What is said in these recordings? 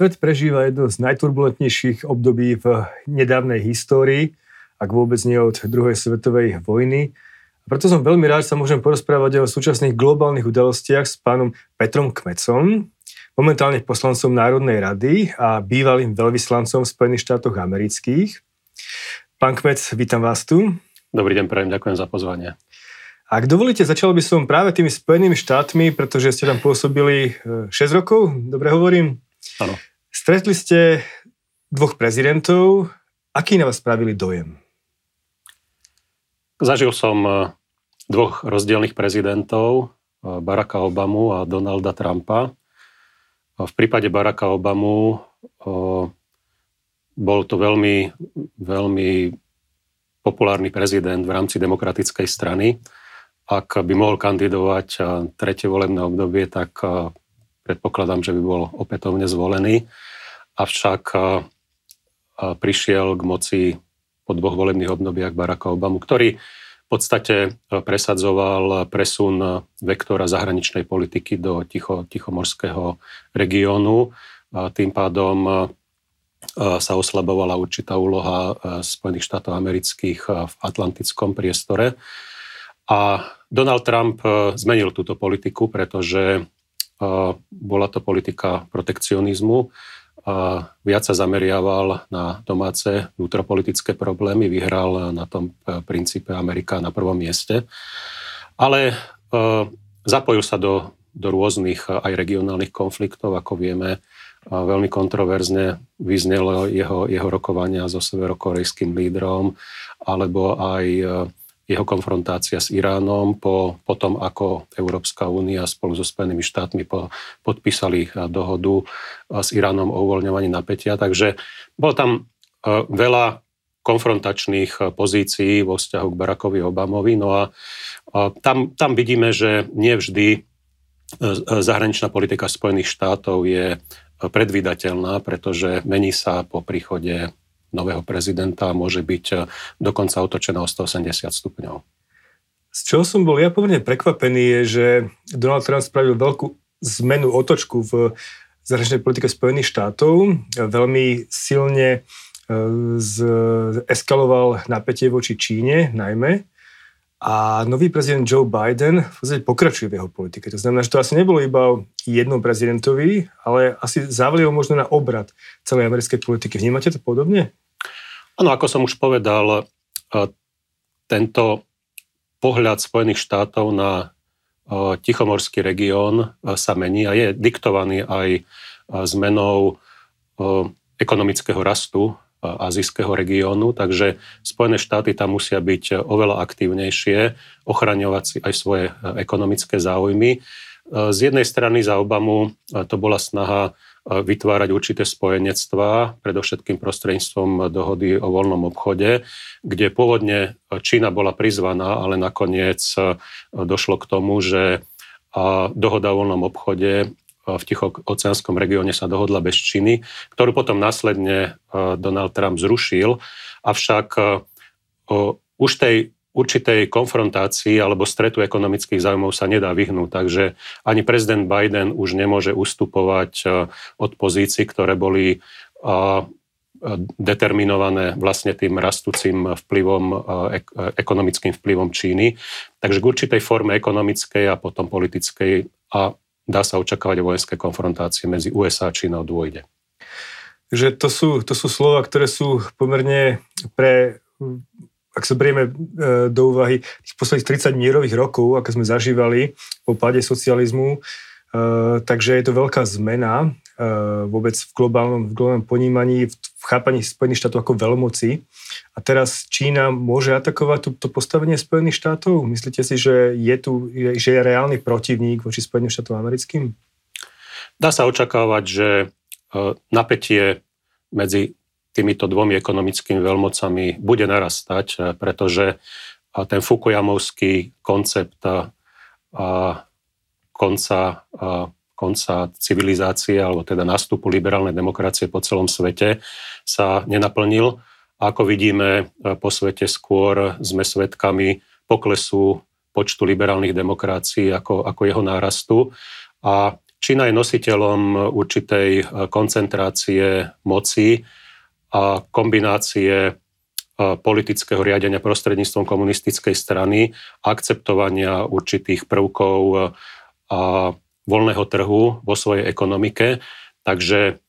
Svet prežíva jedno z najturbulentnejších období v nedávnej histórii, ak vôbec nie od druhej svetovej vojny. Preto som veľmi rád, že sa môžem porozprávať o súčasných globálnych udalostiach s pánom Petrom Kmecom, momentálne poslancom Národnej rady a bývalým veľvyslancom v Spojených štátoch amerických. Pán Kmec, vítam vás tu. Dobrý deň, prajem, ďakujem za pozvanie. Ak dovolíte, začal by som práve tými Spojenými štátmi, pretože ste tam pôsobili 6 e, rokov, dobre hovorím? Áno. Stretli ste dvoch prezidentov. Aký na vás spravili dojem? Zažil som e, dvoch rozdielných prezidentov, e, Baracka Obamu a Donalda Trumpa. V prípade Baracka Obamu bol to veľmi, veľmi populárny prezident v rámci demokratickej strany. Ak by mohol kandidovať tretie volebné obdobie, tak predpokladám, že by bol opätovne zvolený. Avšak prišiel k moci po dvoch volebných obdobiach Baracka Obamu, ktorý v podstate presadzoval presun vektora zahraničnej politiky do ticho, tichomorského regiónu. Tým pádom sa oslabovala určitá úloha Spojených štátov amerických v atlantickom priestore. A Donald Trump zmenil túto politiku, pretože bola to politika protekcionizmu. Viac sa zameriaval na domáce vnútropolitické problémy, vyhral na tom e, princípe Amerika na prvom mieste. Ale e, zapojil sa do, do rôznych e, aj regionálnych konfliktov, ako vieme, veľmi kontroverzne vyznelo jeho, jeho rokovania so severokorejským lídrom, alebo aj jeho konfrontácia s Iránom po, po tom, ako Európska únia spolu so Spojenými štátmi po, podpísali eh, dohodu eh, s Iránom o uvoľňovaní napätia. Takže bolo tam eh, veľa konfrontačných pozícií vo vzťahu k Barackovi Obamovi. No a tam, tam vidíme, že nevždy zahraničná politika Spojených štátov je predvydateľná, pretože mení sa po príchode nového prezidenta môže byť e, dokonca otočená o 180 stupňov. Z čoho som bol ja pomerne prekvapený je, že Donald Trump spravil veľkú zmenu, otočku v zahraničnej politike Spojených štátov. Veľmi silne e, z, eskaloval napätie voči Číne najmä. A nový prezident Joe Biden v podstate pokračuje v jeho politike. To znamená, že to asi nebolo iba jednom prezidentovi, ale asi zavalil možno na obrad celej americkej politiky. Vnímate to podobne? Áno, ako som už povedal, e, tento pohľad Spojených štátov na e, Tichomorský región e, sa mení a je diktovaný aj zmenou ekonomického rastu azijského regiónu, takže Spojené štáty tam musia byť oveľa aktívnejšie, ochraňovať si aj svoje ekonomické záujmy. Z jednej strany za Obamu to bola snaha vytvárať určité spojenectvá, predovšetkým prostredníctvom dohody o voľnom obchode, kde pôvodne Čína bola prizvaná, ale nakoniec došlo k tomu, že dohoda o voľnom obchode v Tichooceánskom regióne sa dohodla bez Číny, ktorú potom následne Donald Trump zrušil. Avšak už tej určitej konfrontácii alebo stretu ekonomických záujmov sa nedá vyhnúť. Takže ani prezident Biden už nemôže ustupovať od pozícií, ktoré boli determinované vlastne tým rastúcim vplyvom, ekonomickým vplyvom Číny. Takže k určitej forme ekonomickej a potom politickej a dá sa očakávať vojenské konfrontácie medzi USA a Čínou dôjde. Že to sú, to sú slova, ktoré sú pomerne pre ak sa berieme e, do úvahy tých posledných 30 mierových rokov, ako sme zažívali po páde socializmu, takže je to veľká zmena uh, vôbec v globálnom, v globálnom ponímaní, v, v chápaní Spojených štátov ako veľmoci. A teraz Čína môže atakovať to, to postavenie Spojených štátov? Myslíte si, že je tu že je reálny protivník voči Spojeným štátom americkým? Dá sa očakávať, že uh, napätie medzi týmito dvomi ekonomickými veľmocami bude narastať, pretože ten Fukuyamovský koncept konca, konca civilizácie, alebo teda nástupu liberálnej demokracie po celom svete sa nenaplnil. Ako vidíme po svete skôr sme svedkami poklesu počtu liberálnych demokrácií ako, ako jeho nárastu. A Čína je nositeľom určitej koncentrácie moci a kombinácie politického riadenia prostredníctvom komunistickej strany, akceptovania určitých prvkov voľného trhu vo svojej ekonomike. Takže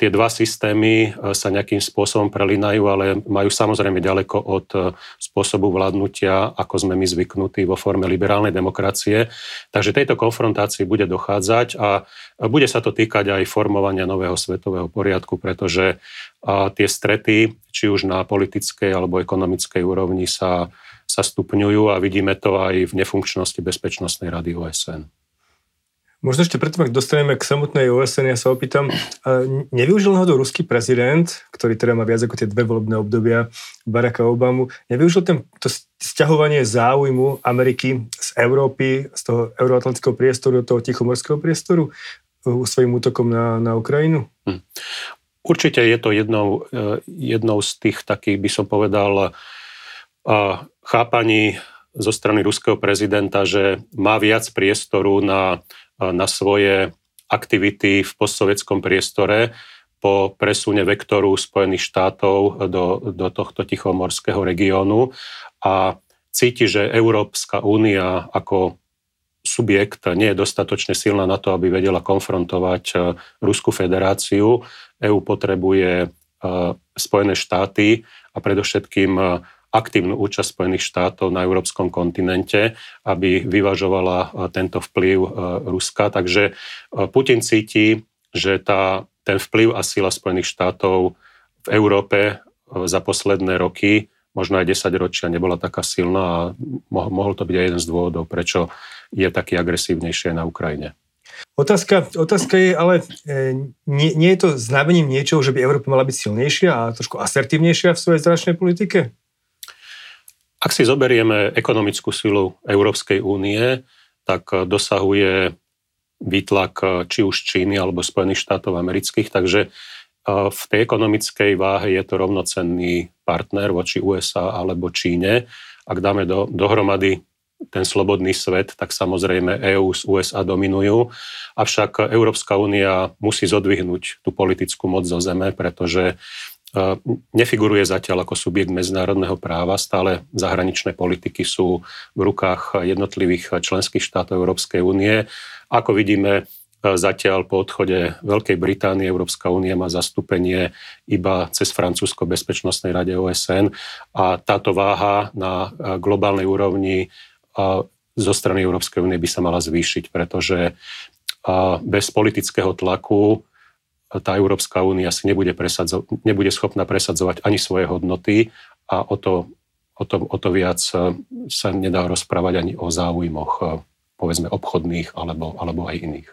tie dva systémy sa nejakým spôsobom prelínajú, ale majú samozrejme ďaleko od e, spôsobu vládnutia, ako sme my zvyknutí vo forme liberálnej demokracie. Takže tejto konfrontácii bude dochádzať a bude sa to týkať aj formovania nového svetového poriadku, pretože tie strety, či už na politickej alebo ekonomickej úrovni sa, sa stupňujú a vidíme to aj v nefunkčnosti Bezpečnostnej rady OSN. Možno ešte predtým, ak dostaneme k samotnej OSN, ja sa opýtam, nevyužil náhodou ruský prezident, ktorý teda má viac ako tie dve volebné obdobia Baracka Obamu, nevyužil ten, to sťahovanie záujmu Ameriky z Európy, z toho euroatlantického priestoru do toho tichomorského priestoru uh, svojím útokom na, na Ukrajinu? Hm. Určite je to jednou, uh, jednou z tých takých, by som povedal, uh, chápaní zo strany ruského prezidenta, že má viac priestoru na na svoje aktivity v postsovietskom priestore po presune vektoru Spojených štátov do, do tohto tichomorského regiónu a cíti, že Európska únia ako subjekt nie je dostatočne silná na to, aby vedela konfrontovať e, Rusku federáciu. EÚ potrebuje e, Spojené štáty a predovšetkým e, aktívnu účasť Spojených štátov na európskom kontinente, aby vyvažovala e, tento vplyv e, Ruska. Takže e, Putin cíti, že tá, ten vplyv a sila Spojených štátov v Európe za posledné roky, možno aj 10 ročia, nebola taká silná a mohol to byť aj jeden z dôvodov, prečo je taký agresívnejšie na Ukrajine. Otázka, otázka je, ale nie, nie je to znamením niečoho, že by Európa mala byť silnejšia a trošku asertívnejšia v svojej zračnej politike? Ak si zoberieme ekonomickú silu Európskej únie, tak dosahuje výtlak či už Číny alebo Spojených štátov amerických, takže v tej ekonomickej váhe je to rovnocenný partner voči USA alebo Číne. Ak dáme do, dohromady ten slobodný svet, tak samozrejme EÚ z USA dominujú. Avšak Európska únia musí zodvihnúť tú politickú moc zo zeme, pretože nefiguruje zatiaľ ako subjekt medzinárodného práva. Stále zahraničné politiky sú v rukách jednotlivých členských štátov Európskej únie. Ako vidíme, Zatiaľ po odchode Veľkej Británie Európska únia má zastúpenie iba cez Francúzsko Bezpečnostnej rade OSN a táto váha na globálnej úrovni zo strany Európskej únie by sa mala zvýšiť, pretože bez politického tlaku tá Európska únia si nebude, presadzo- nebude schopná presadzovať ani svoje hodnoty a o to, o to, o to viac e, sa nedá rozprávať ani o záujmoch, e, povedzme, obchodných alebo, alebo aj iných.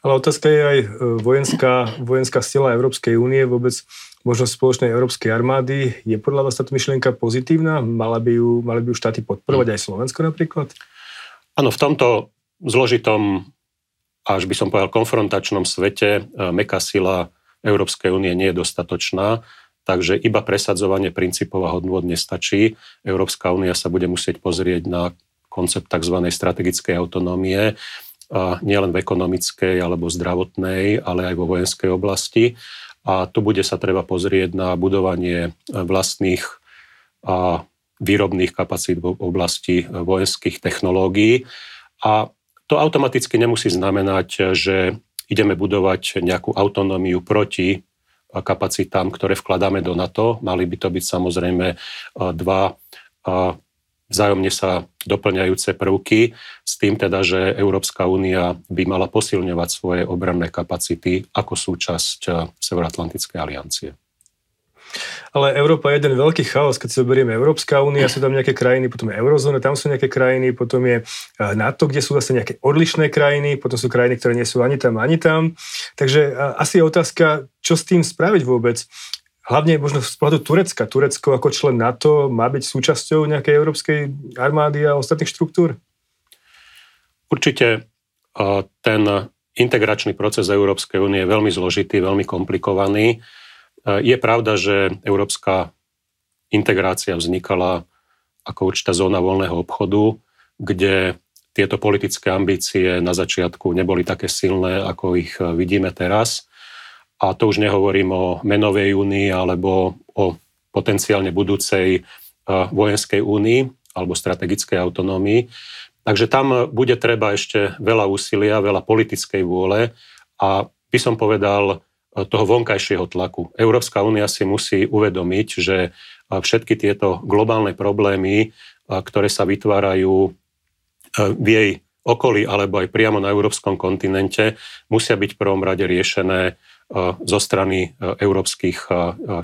Ale otázka je aj e, vojenská, vojenská sila Európskej únie, vôbec možnosť spoločnej európskej armády. Je podľa vás táto myšlienka pozitívna? Mala by ju, mali by ju štáty podporovať hm. aj Slovensko napríklad? Áno, v tomto zložitom až by som povedal konfrontačnom svete e, meká sila Európskej únie nie je dostatočná, takže iba presadzovanie princípov a hodnôt nestačí. Európska únia sa bude musieť pozrieť na koncept tzv. strategickej autonómie, nielen v ekonomickej alebo zdravotnej, ale aj vo vojenskej oblasti. A tu bude sa treba pozrieť na budovanie vlastných a výrobných kapacít v oblasti vojenských technológií. A to automaticky nemusí znamenať, že ideme budovať nejakú autonómiu proti kapacitám, ktoré vkladáme do NATO. Mali by to byť samozrejme e, dva e, vzájomne sa doplňajúce prvky s tým teda, že Európska únia by mala posilňovať svoje obranné kapacity ako súčasť Severoatlantickej aliancie. Ale Európa je jeden veľký chaos, keď si zoberieme Európska únia, sú tam nejaké krajiny, potom je eurozóna, tam sú nejaké krajiny, potom je eh, NATO, kde sú zase nejaké odlišné krajiny, potom sú krajiny, ktoré nie sú ani tam, ani tam. Takže eh, asi je otázka, čo s tým spraviť vôbec. Hlavne možno z pohľadu Turecka. Turecko ako člen NATO má byť súčasťou nejakej európskej armády a ostatných štruktúr? Určite eh, ten integračný proces Európskej únie je veľmi zložitý, veľmi komplikovaný. Je pravda, že európska integrácia vznikala ako určitá zóna voľného obchodu kde tieto politické ambície na začiatku neboli také silné, ako ich vidíme teraz. A to už nehovorím o menovej únii alebo o potenciálne budúcej vojenskej únii alebo strategickej autonómii. Takže tam bude treba ešte veľa úsilia, veľa politickej vôle a by som povedal toho vonkajšieho tlaku. Európska únia si musí uvedomiť, že všetky tieto globálne problémy, ktoré sa vytvárajú v jej okolí alebo aj priamo na európskom kontinente, musia byť v prvom rade riešené zo strany európskych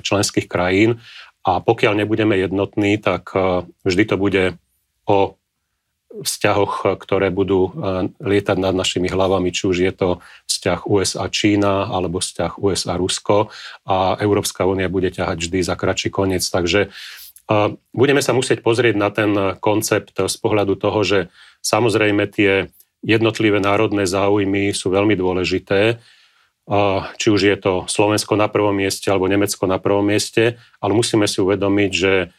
členských krajín. A pokiaľ nebudeme jednotní, tak vždy to bude o vzťahoch, ktoré budú lietať nad našimi hlavami, či už je to vzťah USA-Čína alebo vzťah USA-Rusko a Európska únia bude ťahať vždy za kratší koniec. Takže budeme sa musieť pozrieť na ten koncept z pohľadu toho, že samozrejme tie jednotlivé národné záujmy sú veľmi dôležité, či už je to Slovensko na prvom mieste alebo Nemecko na prvom mieste, ale musíme si uvedomiť, že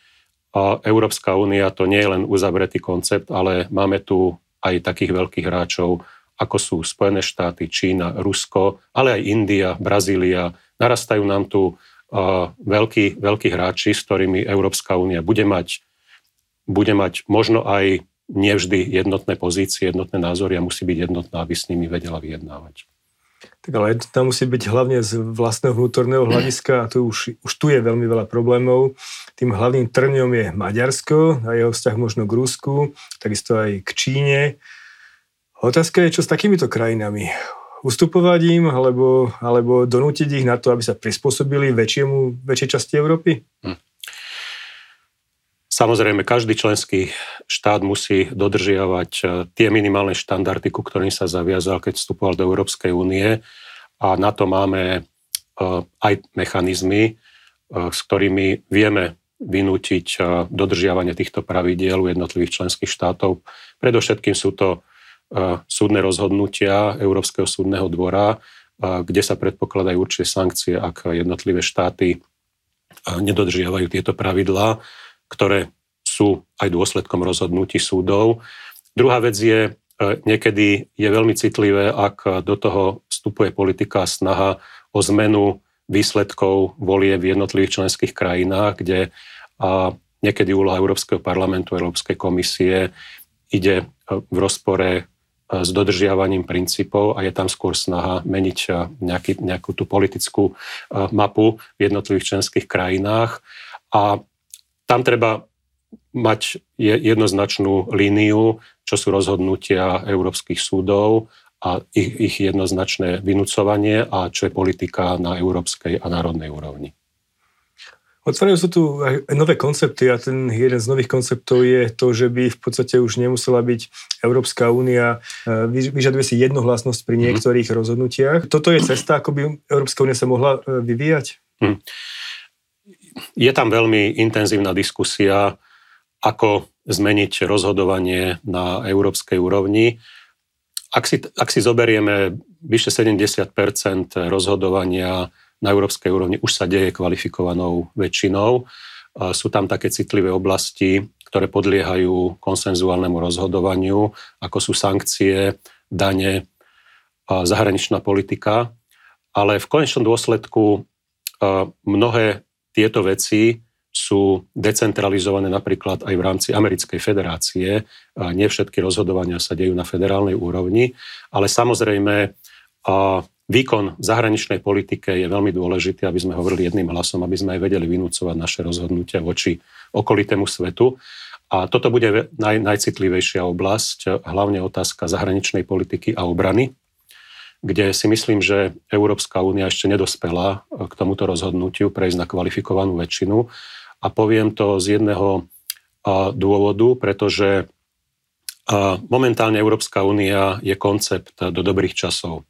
Európska únia to nie je len uzavretý koncept, ale máme tu aj takých veľkých hráčov, ako sú Spojené štáty, Čína, Rusko, ale aj India, Brazília. Narastajú nám tu uh, veľkí, veľkí hráči, s ktorými Európska únia bude mať, bude mať možno aj nevždy jednotné pozície, jednotné názory a musí byť jednotná, aby s nimi vedela vyjednávať. Tak ale tam musí byť hlavne z vlastného vnútorného hľadiska a tu už, už tu je veľmi veľa problémov. Tým hlavným trňom je Maďarsko a jeho vzťah možno k Rusku, takisto aj k Číne. Otázka je, čo s takýmito krajinami? Ustupovať im alebo, alebo donútiť ich na to, aby sa prispôsobili väčšiemu, väčšej časti Európy? Hm. Samozrejme, každý členský štát musí dodržiavať eh, tie minimálne štandardy, ku ktorým sa zaviazal, keď vstupoval do Európskej únie. A na to máme eh, aj mechanizmy, eh, s ktorými vieme vynútiť dodržiavanie týchto pravidiel u jednotlivých členských štátov. Predovšetkým sú to súdne rozhodnutia Európskeho súdneho dvora, kde sa predpokladajú určité sankcie, ak jednotlivé štáty nedodržiavajú tieto pravidlá ktoré sú aj dôsledkom rozhodnutí súdov. Druhá vec je, e, niekedy je veľmi citlivé, ak do toho vstupuje politika snaha o zmenu výsledkov volie v jednotlivých členských krajinách, kde a niekedy úloha Európskeho parlamentu, Európskej komisie ide e, v rozpore e, s dodržiavaním princípov a je tam skôr snaha meniť nejaký, nejakú tú politickú mapu v jednotlivých členských krajinách. A tam treba mať jednoznačnú líniu, čo sú rozhodnutia európskych súdov a ich, ich jednoznačné vynúcovanie a čo je politika na európskej a národnej úrovni. Otvárajú sa tu aj nové koncepty a ten jeden z nových konceptov je to, že by v podstate už nemusela byť Európska únia, e, vyžaduje si jednohlasnosť pri mhm. niektorých rozhodnutiach. Toto je cesta, ako by Európska únia sa mohla e, vyvíjať? Mm je tam veľmi intenzívna diskusia, ako zmeniť rozhodovanie na európskej úrovni. Ak si, ak si zoberieme, vyše 70% rozhodovania na európskej úrovni už sa deje kvalifikovanou väčšinou. Sú tam také citlivé oblasti, ktoré podliehajú konsenzuálnemu rozhodovaniu, ako sú sankcie, dane, zahraničná politika. Ale v konečnom dôsledku mnohé tieto veci sú decentralizované napríklad aj v rámci Americkej federácie. Nie všetky rozhodovania sa dejú na federálnej úrovni, ale samozrejme výkon v zahraničnej politike je veľmi dôležitý, aby sme hovorili jedným hlasom, aby sme aj vedeli vynúcovať naše rozhodnutia voči okolitému svetu. A toto bude naj, najcitlivejšia oblasť, hlavne otázka zahraničnej politiky a obrany, kde si myslím, že Európska únia ešte nedospela k tomuto rozhodnutiu prejsť na kvalifikovanú väčšinu. A poviem to z jedného dôvodu, pretože momentálne Európska únia je koncept do dobrých časov.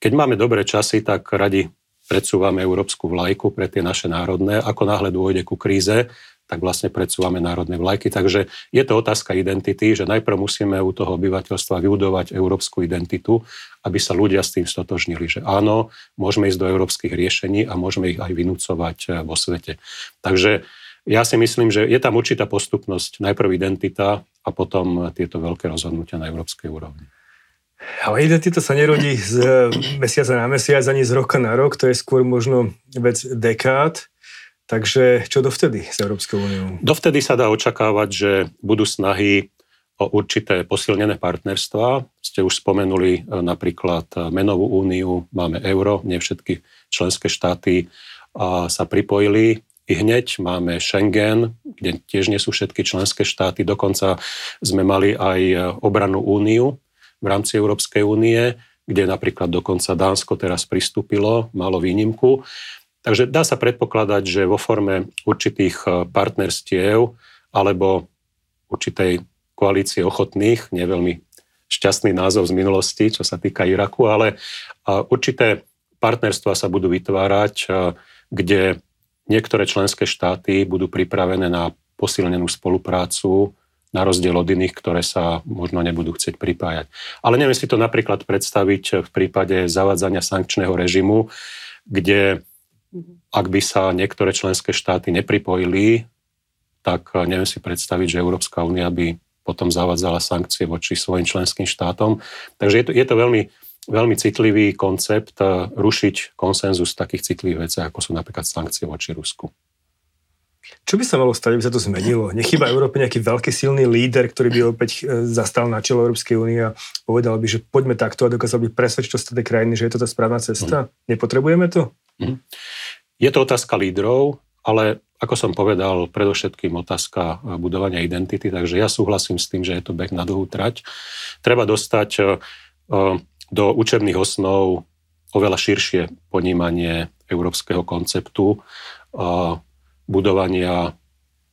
Keď máme dobré časy, tak radi predsúvame európsku vlajku pre tie naše národné. Ako náhle dôjde ku kríze, tak vlastne predsúvame národné vlajky. Takže je to otázka identity, že najprv musíme u toho obyvateľstva vybudovať európsku identitu, aby sa ľudia s tým stotožnili, že áno, môžeme ísť do európskych riešení a môžeme ich aj vynúcovať eh, vo svete. Takže ja si myslím, že je tam určitá postupnosť. Najprv identita a potom tieto veľké rozhodnutia na európskej úrovni. Ale identita sa nerodí z mesiaca na mesiac, ani z roka na rok, to je skôr možno vec dekád. Takže čo dovtedy s Európskou úniou? Dovtedy sa dá očakávať, že budú snahy o určité posilnené partnerstva. Ste už spomenuli e, napríklad e, menovú úniu, máme euro, nie všetky členské štáty sa pripojili i hneď máme Schengen, kde tiež nie sú všetky členské štáty, dokonca sme mali aj e, obranú úniu v rámci Európskej únie, kde napríklad dokonca Dánsko teraz pristúpilo, malo výnimku. Takže dá sa predpokladať, že vo forme určitých e, partnerstiev alebo určitej koalície ochotných, nie veľmi šťastný názov z minulosti, čo sa týka Iraku, ale e, určité partnerstva sa budú vytvárať, kde Niektoré členské štáty budú pripravené na posilnenú spoluprácu na rozdiel od iných, ktoré sa možno nebudú chcieť pripájať. Ale neviem si to napríklad predstaviť v prípade zavádzania sankčného režimu, kde ak by sa niektoré členské štáty nepripojili, tak neviem si predstaviť, že Európska únia by potom zavádzala sankcie voči svojim členským štátom. Takže je to, je to veľmi veľmi citlivý koncept eh, rušiť konsenzus v takých citlivých veciach, ako sú napríklad sankcie voči Rusku. Čo by sa malo stať, aby sa to zmenilo? Nechýba Európe nejaký veľký silný líder, ktorý by opäť eh, zastal na čelo Európskej únie a povedal by, že poďme takto a dokázal by presvedčiť ostatné krajiny, že je to tá správna cesta? Mm. Nepotrebujeme to? Mm. Je to otázka lídrov, ale ako som povedal, predovšetkým otázka eh, budovania identity, takže ja súhlasím s tým, že je to beh na dlhú trať. Treba dostať do učebných osnov oveľa širšie ponímanie európskeho konceptu a budovania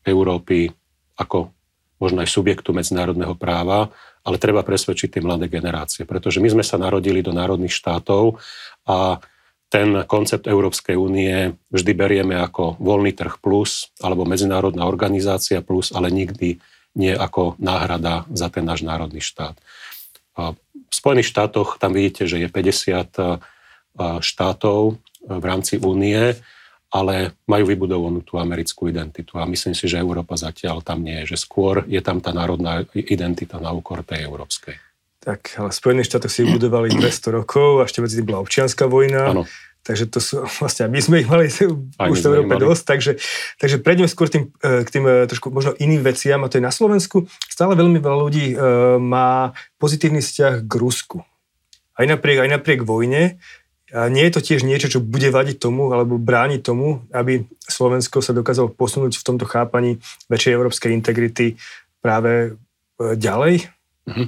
Európy ako možno aj subjektu medzinárodného práva, ale treba presvedčiť tie mladé generácie, pretože my sme sa narodili do národných štátov a ten koncept Európskej únie vždy berieme ako voľný trh plus alebo medzinárodná organizácia plus, ale nikdy nie ako náhrada za ten náš národný štát. V Spojených štátoch tam vidíte, že je 50 eh, štátov eh, v rámci únie, ale majú vybudovanú tú americkú identitu a myslím si, že Európa zatiaľ tam nie je, že skôr je tam tá národná identita na úkor tej európskej. Tak, v Spojených štátoch si vybudovali 200 rokov a ešte medzi tým bola občianská vojna. Ano. Takže to sú, vlastne my sme ich mali Aj už v Európe dosť, takže, takže prejdeme skôr tým, e, k tým e, trošku možno iným veciam, a to je na Slovensku. Stále veľmi veľa ľudí e, má pozitívny vzťah k Rusku. Aj napriek, aj napriek vojne. A nie je to tiež niečo, čo bude vadiť tomu, alebo brániť tomu, aby Slovensko sa dokázalo posunúť v tomto chápaní väčšej európskej integrity práve ďalej? Mhm.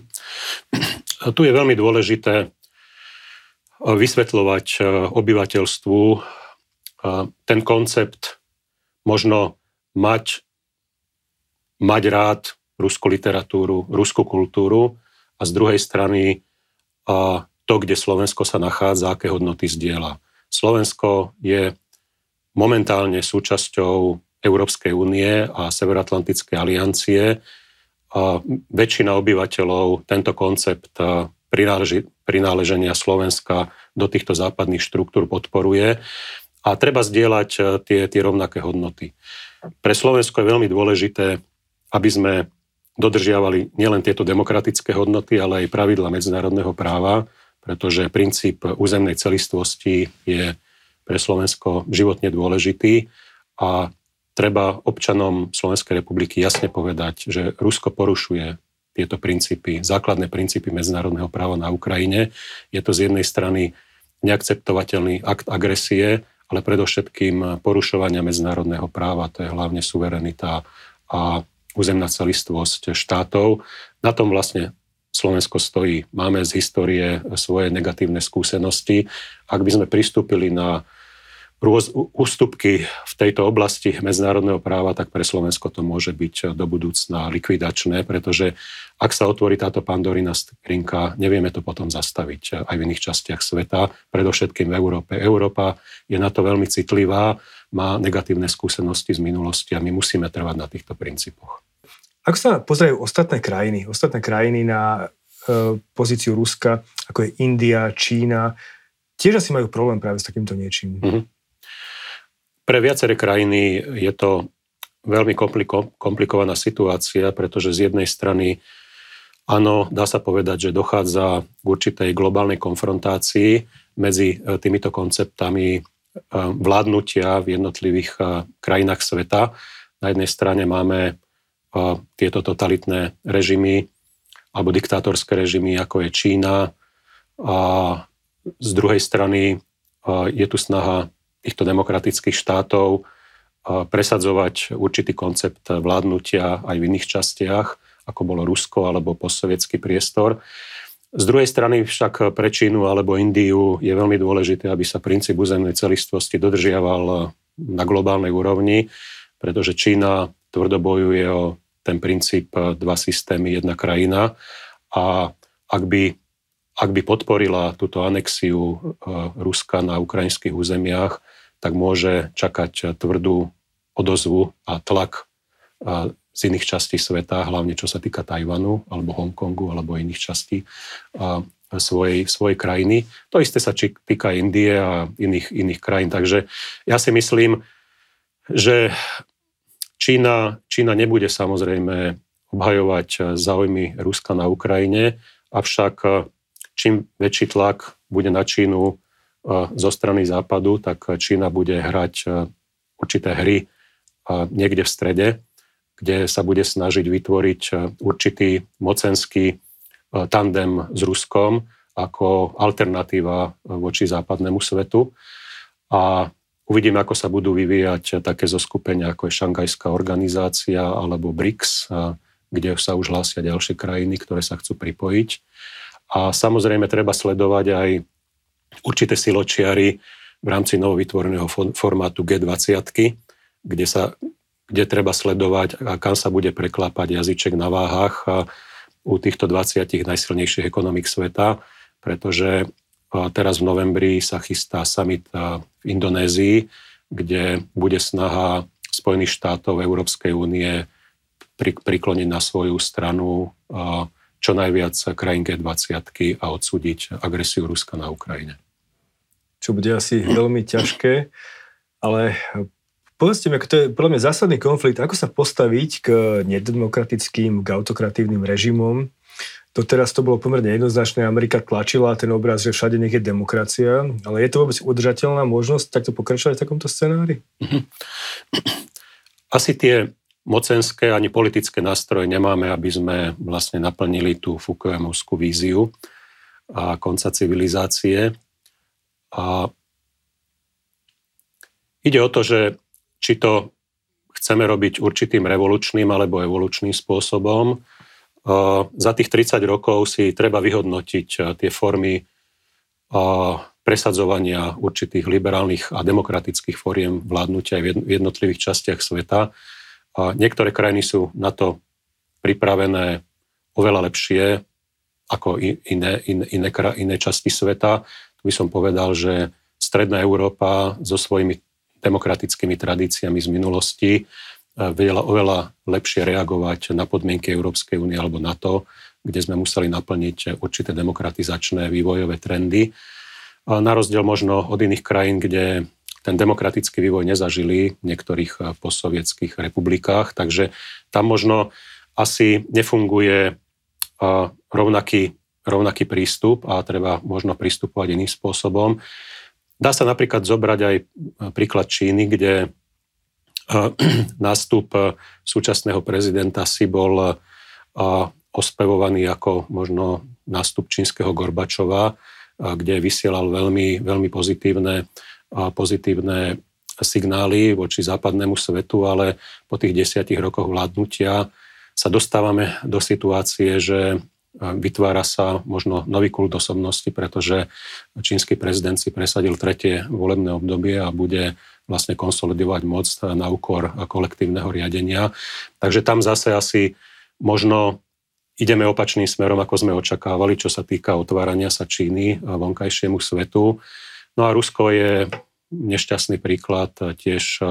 Tu je veľmi dôležité vysvetľovať e, obyvateľstvu e, ten koncept možno mať, mať rád ruskú literatúru, ruskú kultúru a z druhej strany to, kde Slovensko sa nachádza, aké hodnoty zdieľa. Slovensko je momentálne súčasťou Európskej únie a Severoatlantickej aliancie. Väčšina obyvateľov tento koncept prináleži, prináleženia Slovenska do týchto západných štruktúr podporuje a treba zdieľať e, tie, tie rovnaké hodnoty. Pre Slovensko je veľmi dôležité, aby sme dodržiavali nielen tieto demokratické hodnoty, ale aj pravidla medzinárodného práva, pretože princíp územnej celistvosti je pre Slovensko životne dôležitý a treba občanom Slovenskej republiky jasne povedať, že Rusko porušuje tieto princípy, základné princípy medzinárodného práva na Ukrajine. Je to z jednej strany neakceptovateľný akt agresie, ale predovšetkým porušovania medzinárodného práva, to je hlavne suverenita a územná celistvosť štátov. Na tom vlastne Slovensko stojí. Máme z histórie svoje negatívne skúsenosti. Ak by sme pristúpili na rôz, ústupky v tejto oblasti medzinárodného práva, tak pre Slovensko to môže byť do budúcna likvidačné, pretože ak sa otvorí táto pandorina skrinka, nevieme to potom zastaviť aj v iných častiach sveta, predovšetkým v Európe. Európa je na to veľmi citlivá, má negatívne skúsenosti z minulosti a my musíme trvať na týchto princípoch. Ako sa pozerajú ostatné krajiny, ostatné krajiny na e, pozíciu Ruska, ako je India, Čína, tiež asi majú problém práve s takýmto niečím. Mm-hmm. Pre viaceré krajiny je to veľmi kompliko, komplikovaná situácia, pretože z jednej strany áno, dá sa povedať, že dochádza k určitej globálnej konfrontácii medzi e, týmito konceptami e, vládnutia v jednotlivých e, krajinách sveta. Na jednej strane máme tieto totalitné režimy alebo diktátorské režimy, ako je Čína. A z druhej strany je tu snaha týchto demokratických štátov presadzovať určitý koncept vládnutia aj v iných častiach, ako bolo Rusko alebo postsovietský priestor. Z druhej strany však pre Čínu alebo Indiu je veľmi dôležité, aby sa princíp územnej celistvosti dodržiaval na globálnej úrovni, pretože Čína tvrdo bojuje o ten princíp dva systémy, jedna krajina a ak by, ak by podporila túto anexiu Ruska na ukrajinských územiach, tak môže čakať tvrdú odozvu a tlak z iných častí sveta, hlavne čo sa týka Tajvanu alebo Hongkongu alebo iných častí svojej, svojej krajiny. To isté sa týka Indie a iných, iných krajín. Takže ja si myslím, že Čína, Čína nebude samozrejme obhajovať záujmy Ruska na Ukrajine, avšak čím väčší tlak bude na Čínu zo strany západu, tak Čína bude hrať e, určité hry niekde v strede, kde sa bude snažiť vytvoriť e, určitý mocenský e, tandem s Ruskom ako alternatíva voči západnému svetu. A uvidíme, ako sa budú vyvíjať také zoskupenia, ako je Šangajská organizácia alebo BRICS, kde sa už hlásia ďalšie krajiny, ktoré sa chcú pripojiť. A samozrejme treba sledovať aj určité siločiary v rámci novovytvoreného formátu G20, kde, sa, kde treba sledovať, kam sa bude preklápať jazyček na váhach u týchto 20 najsilnejších ekonomik sveta, pretože teraz v novembri sa chystá summit v Indonézii, kde bude snaha Spojených štátov Európskej únie prikloniť na svoju stranu čo najviac krajín G20 a odsúdiť agresiu Ruska na Ukrajine. Čo bude asi veľmi ťažké, ale povedzte mi, to je podľa mňa zásadný konflikt, ako sa postaviť k nedemokratickým, k autokratívnym režimom. To teraz to bolo pomerne jednoznačné, Amerika tlačila ten obraz, že všade nech je demokracia, ale je to vôbec udržateľná možnosť takto pokračovať v takomto scenári? Mhm. Asi tie mocenské ani politické nástroje nemáme, aby sme vlastne naplnili tú Foucaultovskú víziu a konca civilizácie. A ide o to, že či to chceme robiť určitým revolučným alebo evolučným spôsobom. Za tých 30 rokov si treba vyhodnotiť tie formy presadzovania určitých liberálnych a demokratických fóriem vládnutia v jednotlivých častiach sveta a niektoré krajiny sú na to pripravené oveľa lepšie ako iné, iné, iné, iné časti sveta. Tu by som povedal, že Stredná Európa so svojimi demokratickými tradíciami z minulosti e, vedela oveľa lepšie reagovať na podmienky Európskej únie alebo na to, kde sme museli naplniť určité demokratizačné vývojové trendy. Na rozdiel možno od iných krajín, kde ten demokratický vývoj nezažili v niektorých eh, postsovietských republikách, takže tam možno asi nefunguje eh, rovnaký, rovnaký prístup a treba možno pristupovať iným spôsobom. Dá sa napríklad zobrať aj eh, príklad Číny, kde nástup súčasného prezidenta si bol ospevovaný ako možno nástup čínskeho Gorbačova, kde vysielal veľmi, veľmi pozitívne pozitívne signály voči západnému svetu, ale po tých desiatich rokoch vládnutia sa dostávame do situácie, že vytvára sa možno nový kult osobnosti, pretože čínsky prezident si presadil tretie volebné obdobie a bude vlastne konsolidovať moc na úkor kolektívneho riadenia. Takže tam zase asi možno ideme opačným smerom, ako sme očakávali, čo sa týka otvárania sa Číny vonkajšiemu svetu. No a Rusko je nešťastný príklad tiež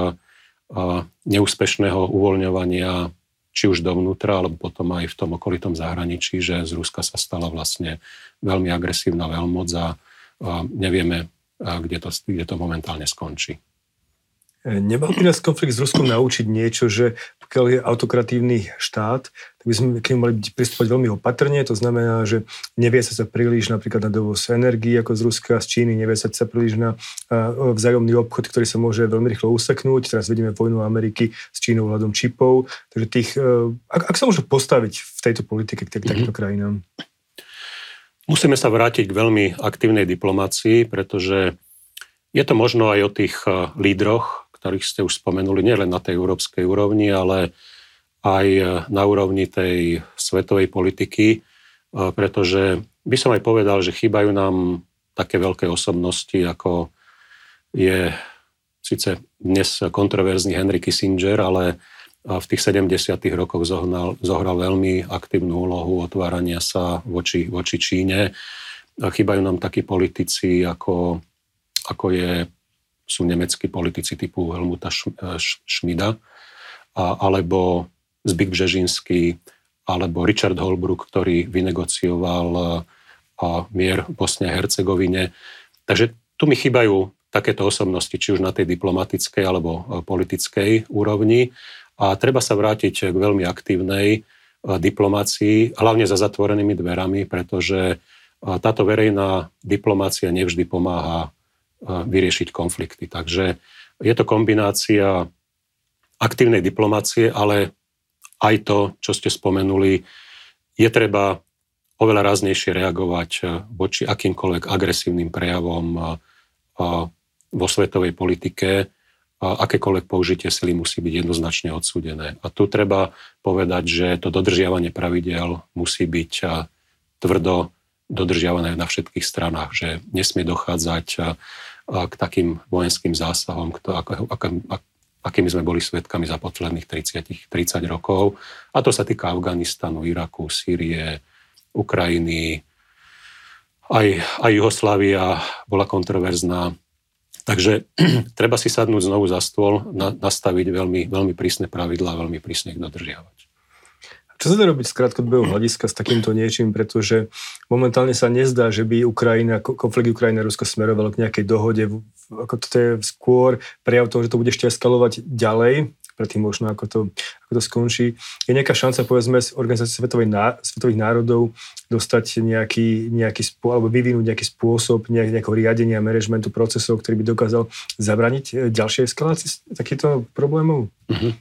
neúspešného uvoľňovania či už dovnútra, alebo potom aj v tom okolitom zahraničí, že z Ruska sa stala vlastne veľmi agresívna veľmoc a nevieme, kde to, kde to momentálne skončí. Nemal by nás konflikt s Ruskom naučiť niečo, že pokiaľ je autokratívny štát, tak by sme k nemu mali pristupovať veľmi opatrne. To znamená, že nevie sa príliš napríklad na dovoz energii ako z Ruska, z Číny, nevie sa príliš na vzájomný obchod, ktorý sa môže veľmi rýchlo useknúť. Teraz vidíme vojnu Ameriky s Čínou hľadom čipov. Takže tých, e, ak, ak sa môžu postaviť v tejto politike k takýmto mm-hmm. krajinám? Musíme sa vrátiť k veľmi aktívnej diplomácii, pretože je to možno aj o tých e, lídroch, ktorých ste už spomenuli, nielen na tej európskej úrovni, ale aj na úrovni tej svetovej politiky, pretože by som aj povedal, že chýbajú nám také veľké osobnosti, ako je síce dnes kontroverzný Henry Kissinger, ale v tých 70. rokoch zohnal, zohral veľmi aktívnu úlohu otvárania sa voči, voči Číne. Chýbajú nám takí politici, ako, ako je sú nemeckí politici typu Helmuta eh, Schmida, alebo Zbik Bžežinský, alebo Richard Holbrook, ktorý vynegocioval eh, mier v Bosne a Hercegovine. Takže tu mi chýbajú takéto osobnosti, či už na tej diplomatickej alebo eh, politickej úrovni. A treba sa vrátiť k veľmi aktívnej diplomácii, hlavne za zatvorenými dverami, pretože táto verejná diplomácia nevždy pomáha vyriešiť konflikty. Takže je to kombinácia aktívnej diplomácie, ale aj to, čo ste spomenuli, je treba oveľa ráznejšie reagovať voči akýmkoľvek agresívnym prejavom vo svetovej politike. Akékoľvek použitie sily musí byť jednoznačne odsúdené. A tu treba povedať, že to dodržiavanie pravidel musí byť tvrdo dodržiavané na všetkých stranách, že nesmie dochádzať k takým vojenským zásahom, akými sme boli svetkami za posledných 30, 30 rokov. A to sa týka Afganistanu, Iraku, Sýrie, Ukrajiny, aj, aj Jugoslávia bola kontroverzná. Takže treba si sadnúť znovu za stôl, na, nastaviť veľmi, veľmi prísne pravidlá, veľmi prísne ich dodržiavať. Čo sa dá robiť z krátkodobého hľadiska s takýmto niečím, pretože momentálne sa nezdá, že by Ukrajina, konflikt Ukrajina a Rusko smerovalo k nejakej dohode. Ako to je skôr prejav toho, že to bude ešte eskalovať ďalej, predtým možno ako to, ako to skončí. Je nejaká šanca, povedzme, z Organizácie svetovej, svetových národov dostať nejaký, nejaký spôsob, alebo vyvinúť nejaký spôsob nejak, nejakého riadenia, managementu procesov, ktorý by dokázal zabraniť eh, ďalšej eskalácii takýchto problémov? Mm-hmm.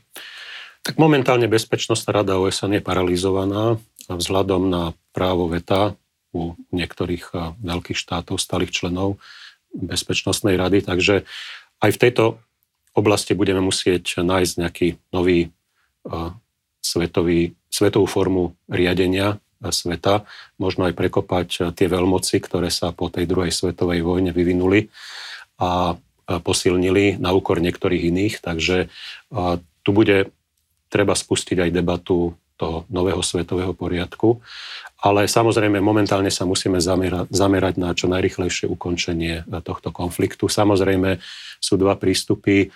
Tak momentálne Bezpečnostná rada OSN je paralizovaná vzhľadom na právo veta u niektorých veľkých štátov, stálych členov Bezpečnostnej rady. Takže aj v tejto oblasti budeme musieť nájsť nejaký nový svetový, svetovú formu riadenia sveta, možno aj prekopať tie veľmoci, ktoré sa po tej druhej svetovej vojne vyvinuli a posilnili na úkor niektorých iných. Takže tu bude treba spustiť aj debatu toho nového svetového poriadku. Ale samozrejme, momentálne sa musíme zamerať, zamerať na čo najrychlejšie ukončenie tohto konfliktu. Samozrejme, sú dva prístupy,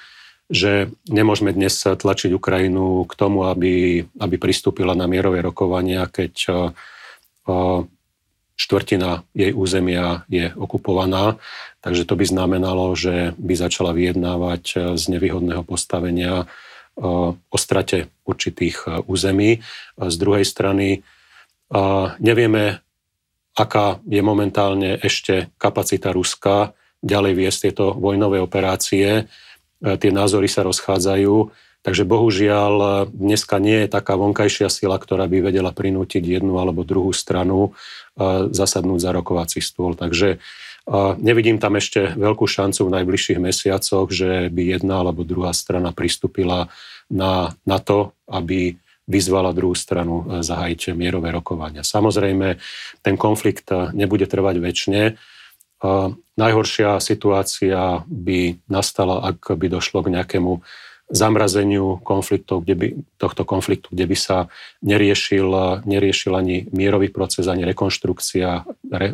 že nemôžeme dnes tlačiť Ukrajinu k tomu, aby, aby pristúpila na mierové rokovania, keď štvrtina jej územia je okupovaná. Takže to by znamenalo, že by začala vyjednávať z nevýhodného postavenia o strate určitých území. Z druhej strany nevieme, aká je momentálne ešte kapacita Ruska ďalej viesť tieto vojnové operácie. Tie názory sa rozchádzajú, takže bohužiaľ dneska nie je taká vonkajšia sila, ktorá by vedela prinútiť jednu alebo druhú stranu zasadnúť za rokovací stôl. Takže Nevidím tam ešte veľkú šancu v najbližších mesiacoch, že by jedna alebo druhá strana pristúpila na, na to, aby vyzvala druhú stranu e, zahájiť mierové rokovania. Samozrejme, ten konflikt e, nebude trvať väčšine. E, najhoršia situácia by nastala, ak by došlo k nejakému zamrazeniu konfliktov, kde by, tohto konfliktu, kde by sa neriešil, neriešil ani mierový proces, ani rekonštrukcia re,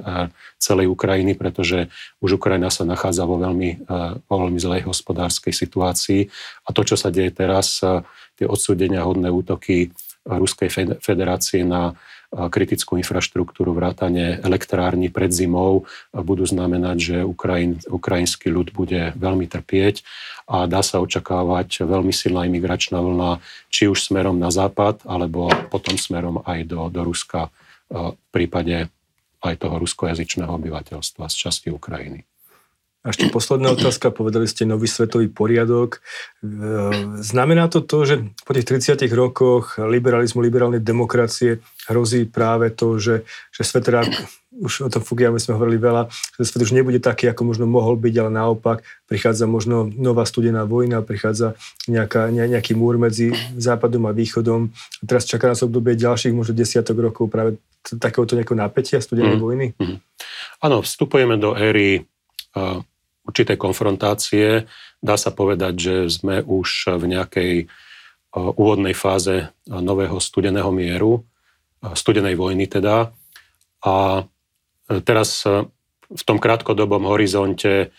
celej Ukrajiny, pretože už Ukrajina sa nachádza vo veľmi, vo veľmi zlej hospodárskej situácii. A to, čo sa deje teraz, tie odsúdenia hodné útoky Ruskej federácie na kritickú infraštruktúru, vrátane elektrární pred zimou budú znamenať, že Ukrajin, ukrajinský ľud bude veľmi trpieť a dá sa očakávať veľmi silná imigračná vlna, či už smerom na západ, alebo potom smerom aj do, do Ruska v prípade aj toho ruskojazyčného obyvateľstva z časti Ukrajiny. A ešte posledná otázka, povedali ste nový svetový poriadok. E, znamená to to, že po tých 30 rokoch liberalizmu, liberálnej demokracie hrozí práve to, že, že svet teda, už o tom Fukuyama sme hovorili veľa, že svet už nebude taký, ako možno mohol byť, ale naopak prichádza možno nová studená vojna, prichádza nejaká, ne, nejaký múr medzi západom a východom. A teraz čaká nás obdobie ďalších možno desiatok rokov práve takéhoto nejakého napätia studenej mm. vojny. Mm. Áno, vstupujeme do éry určitej konfrontácie. Dá sa povedať, že sme už v nejakej e, úvodnej fáze nového studeného mieru, e, studenej vojny teda. A e, teraz v tom krátkodobom horizonte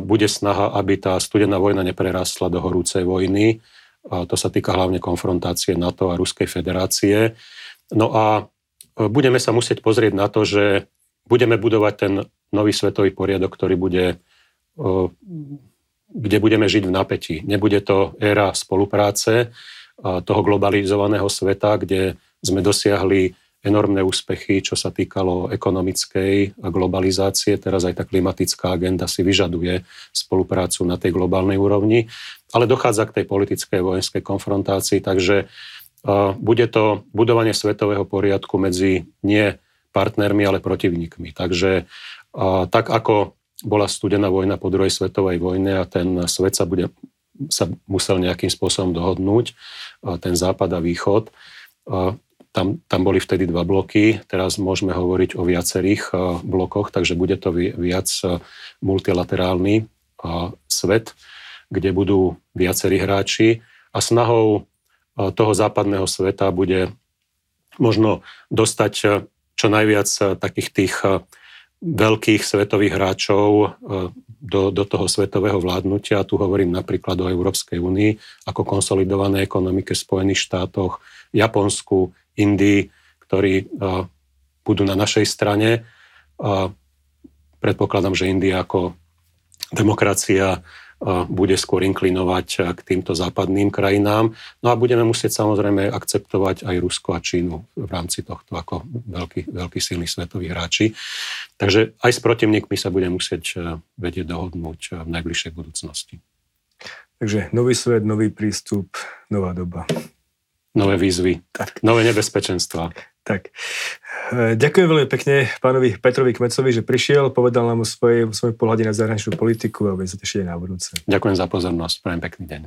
bude snaha, aby tá studená vojna neprerastla do horúcej vojny. A to sa týka hlavne konfrontácie NATO a Ruskej federácie. No a budeme sa musieť pozrieť na to, že budeme budovať ten nový svetový poriadok, ktorý bude kde budeme žiť v napätí. Nebude to éra spolupráce toho globalizovaného sveta, kde sme dosiahli enormné úspechy, čo sa týkalo ekonomickej globalizácie. Teraz aj tá klimatická agenda si vyžaduje spoluprácu na tej globálnej úrovni, ale dochádza k tej politickej vojenskej konfrontácii, takže bude to budovanie svetového poriadku medzi nie partnermi, ale protivníkmi. Takže tak ako bola studená vojna po druhej svetovej vojne a ten svet sa, bude, sa musel nejakým spôsobom dohodnúť, ten západ a východ. Tam, tam boli vtedy dva bloky, teraz môžeme hovoriť o viacerých blokoch, takže bude to viac multilaterálny svet, kde budú viacerí hráči a snahou toho západného sveta bude možno dostať čo najviac takých tých veľkých svetových hráčov e, do, do toho svetového vládnutia. Tu hovorím napríklad o Európskej únii ako konsolidované ekonomike v Spojených štátoch, Japonsku, Indii, ktorí e, budú na našej strane. Predpokladám, že India ako demokracia bude skôr inklinovať k týmto západným krajinám. No a budeme musieť samozrejme akceptovať aj Rusko a Čínu v rámci tohto ako veľký, veľký silný svetový hráči. Takže aj s protivníkmi sa bude musieť e, vedieť dohodnúť e, v najbližšej budúcnosti. Takže nový svet, nový prístup, nová doba. Nové výzvy, tak. nové nebezpečenstva. Tak. E, ďakujem veľmi pekne pánovi Petrovi Kmecovi, že prišiel, povedal nám o svojej, svojej pohľade na zahraničnú politiku a budem sa tešiť na budúce. Ďakujem za pozornosť, prajem pekný deň.